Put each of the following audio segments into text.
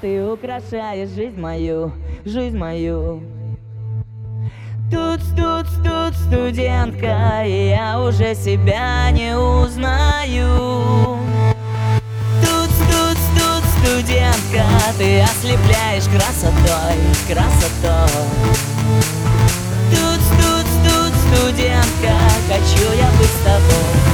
ты украшаешь жизнь мою, жизнь мою. Тут, тут, тут, студентка, и я уже себя не узнаю. Тут, тут, тут, студентка, ты ослепляешь красотой, красотой. Тут, тут, тут, студентка, хочу я быть с тобой.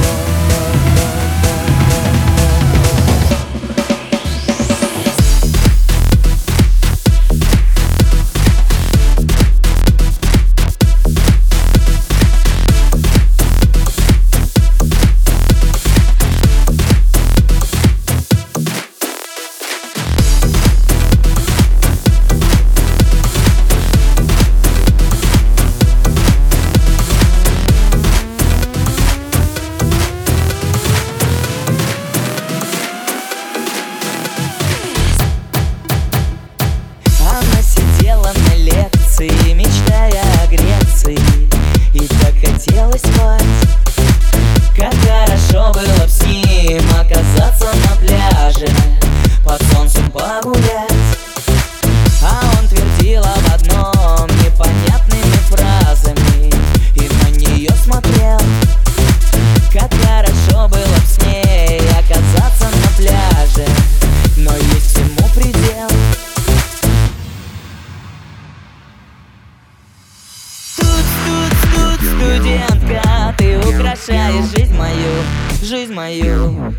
студентка Ты украшаешь жизнь мою, жизнь мою.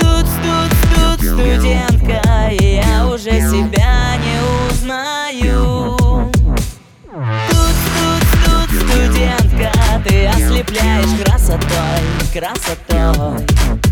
Тут, тут, тут студентка И я уже себя не узнаю. Тут, тут, тут студентка Ты ослепляешь красотой, красотой.